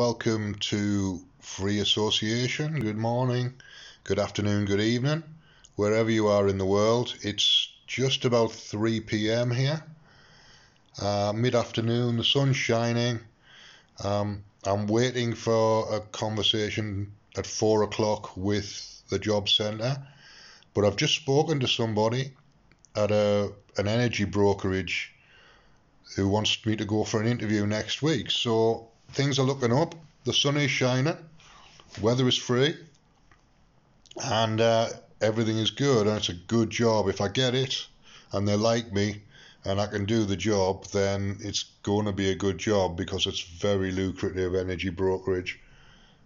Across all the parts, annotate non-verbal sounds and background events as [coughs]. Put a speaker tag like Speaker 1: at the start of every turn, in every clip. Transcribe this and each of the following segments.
Speaker 1: welcome to Free Association. Good morning, good afternoon, good evening, wherever you are in the world. It's just about 3 p.m. here, uh, mid afternoon, the sun's shining. Um, I'm waiting for a conversation at 4 o'clock with the job centre, but I've just spoken to somebody at a, an energy brokerage who wants me to go for an interview next week. So things are looking up. The sun is shining, weather is free, and uh, everything is good. And it's a good job. If I get it and they like me and I can do the job, then it's going to be a good job because it's very lucrative energy brokerage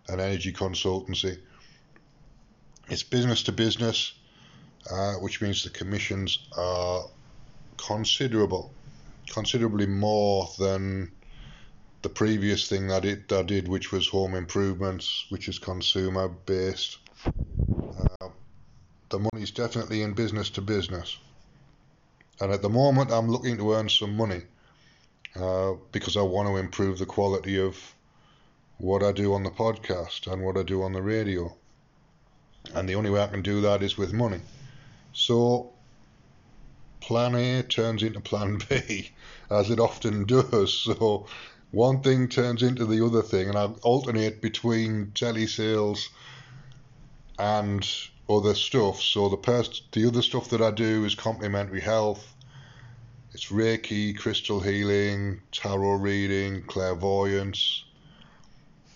Speaker 1: and energy consultancy. It's business to business, uh, which means the commissions are considerable, considerably more than the previous thing that it I did, which was home improvements, which is consumer based. Uh, the money's definitely in business to business, and at the moment I'm looking to earn some money uh, because I want to improve the quality of what I do on the podcast and what I do on the radio, and the only way I can do that is with money. So plan A turns into plan B, [laughs] as it often does. So one thing turns into the other thing, and I alternate between telesales and other stuff. So the pers- the other stuff that I do is complementary health. It's Reiki, crystal healing, tarot reading, clairvoyance,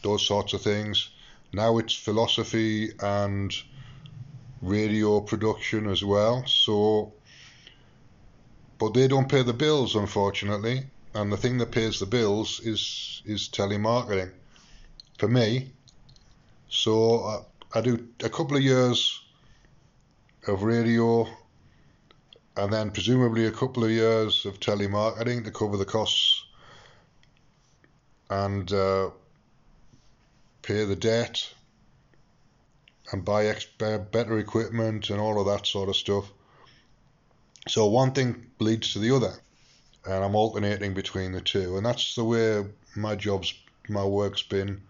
Speaker 1: those sorts of things. Now it's philosophy and radio production as well. So, but they don't pay the bills, unfortunately and the thing that pays the bills is is telemarketing for me. So I, I do a couple of years of radio, and then presumably a couple of years of telemarketing to cover the costs and uh, pay the debt and buy ex- better equipment and all of that sort of stuff. So one thing leads to the other and I'm alternating between the two, and that's the way my job's my work's been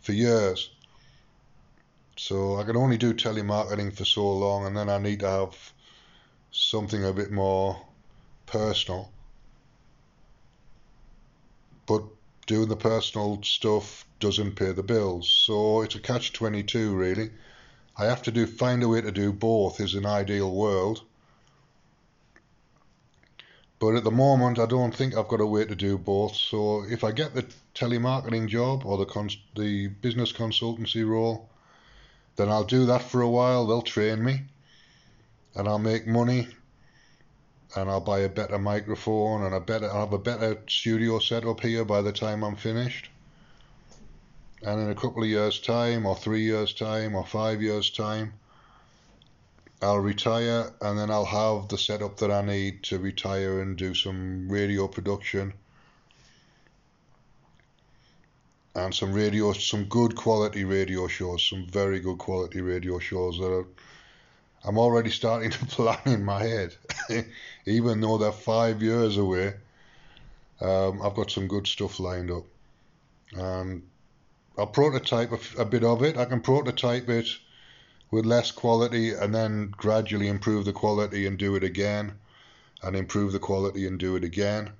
Speaker 1: for years. So I can only do telemarketing for so long, and then I need to have something a bit more personal. But doing the personal stuff doesn't pay the bills, so it's a catch twenty two really. I have to do find a way to do both is an ideal world but at the moment, I don't think I've got a way to do both. So if I get the telemarketing job or the cons- the business consultancy role, then I'll do that for a while. They'll train me, and I'll make money, and I'll buy a better microphone and a better I'll have a better studio setup here by the time I'm finished. And in a couple of years' time, or three years' time, or five years' time, I'll retire and then I'll have the setup that I need to retire and do some radio production and some radio, some good quality radio shows, some very good quality radio shows that are, I'm already starting [laughs] to plan in my head, [laughs] even though they're five years away. Um, I've got some good stuff lined up, and I'll prototype a, a bit of it. I can prototype it with less quality and then gradually improve the quality and do it again and improve the quality and do it again.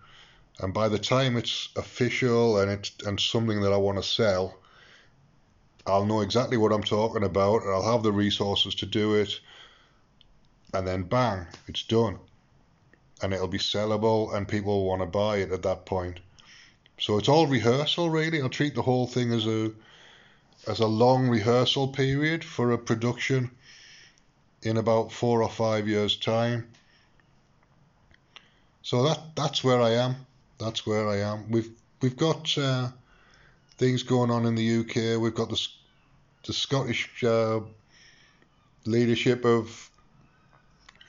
Speaker 1: And by the time it's official and it's and something that I want to sell, I'll know exactly what I'm talking about and I'll have the resources to do it. And then bang, it's done. And it'll be sellable and people will want to buy it at that point. So it's all rehearsal really. I'll treat the whole thing as a as a long rehearsal period for a production in about four or five years' time. So that that's where I am. That's where I am. We've we've got uh, things going on in the UK. We've got the the Scottish uh, leadership have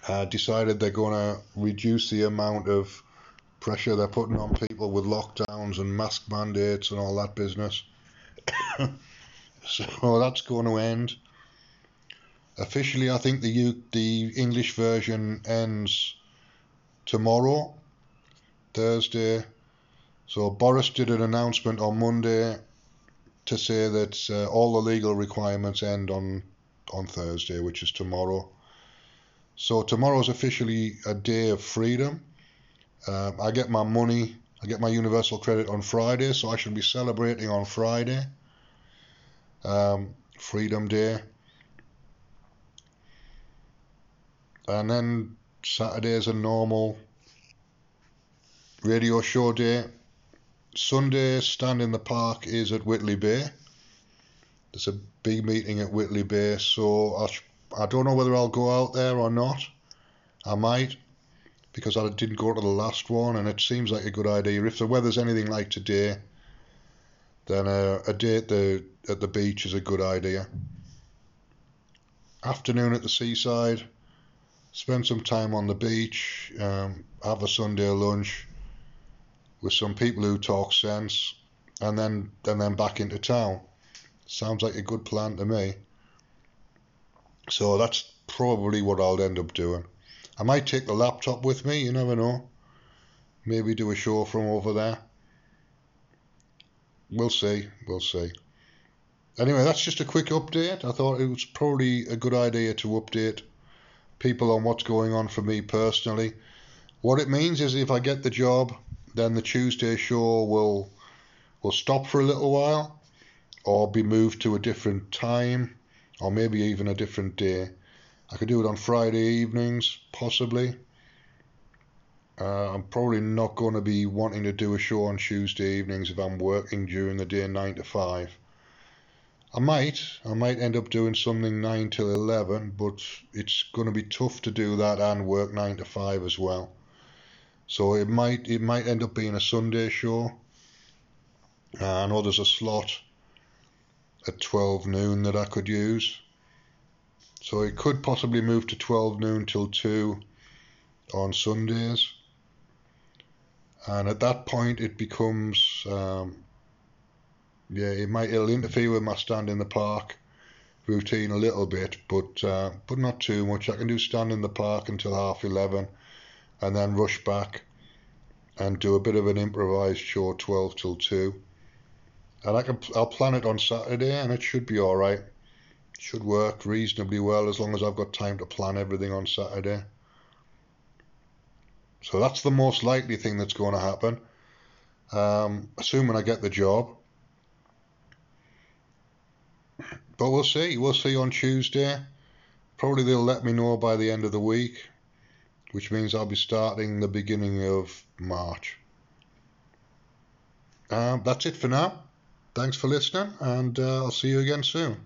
Speaker 1: uh, decided they're going to reduce the amount of pressure they're putting on people with lockdowns and mask mandates and all that business. [coughs] So [laughs] that's going to end. Officially, I think the U- the English version ends tomorrow, Thursday. So Boris did an announcement on Monday to say that uh, all the legal requirements end on on Thursday, which is tomorrow. So tomorrow is officially a day of freedom. Uh, I get my money, I get my universal credit on Friday, so I should be celebrating on Friday, um, Freedom Day. And then Saturday is a normal radio show day. Sunday, stand in the park is at Whitley Bay. There's a big meeting at Whitley Bay, so I, I don't know whether I'll go out there or not. I might, because I didn't go to the last one, and it seems like a good idea. If the weather's anything like today, then a, a day at the at the beach is a good idea. Afternoon at the seaside, spend some time on the beach, um, have a Sunday lunch with some people who talk sense, and then and then back into town. Sounds like a good plan to me. So that's probably what I'll end up doing. I might take the laptop with me, you never know. Maybe do a show from over there. We'll see, we'll see. Anyway, that's just a quick update. I thought it was probably a good idea to update people on what's going on for me personally. What it means is if I get the job, then the Tuesday show will will stop for a little while or be moved to a different time or maybe even a different day. I could do it on Friday evenings, possibly. Uh, I'm probably not going to be wanting to do a show on Tuesday evenings if I'm working during the day 9 to 5. I might, I might end up doing something 9 till 11, but it's going to be tough to do that and work 9 to 5 as well. So it might it might end up being a Sunday show. Uh, I know there's a slot at 12 noon that I could use. So it could possibly move to 12 noon till 2 on Sundays. And at that point it becomes, um, yeah, it might, it'll interfere with my stand in the park routine a little bit, but, uh, but not too much. I can do stand in the park until half 11 and then rush back and do a bit of an improvised show 12 till 2 and I can I'll plan it on Saturday and it should be all right. Should work reasonably well as long as I've got time to plan everything on Saturday so that's the most likely thing that's going to happen um, assuming I get the job but we'll see we'll see on Tuesday probably they'll let me know by the end of the week which means I'll be starting the beginning of March. Um, that's it for now. Thanks for listening, and uh, I'll see you again soon.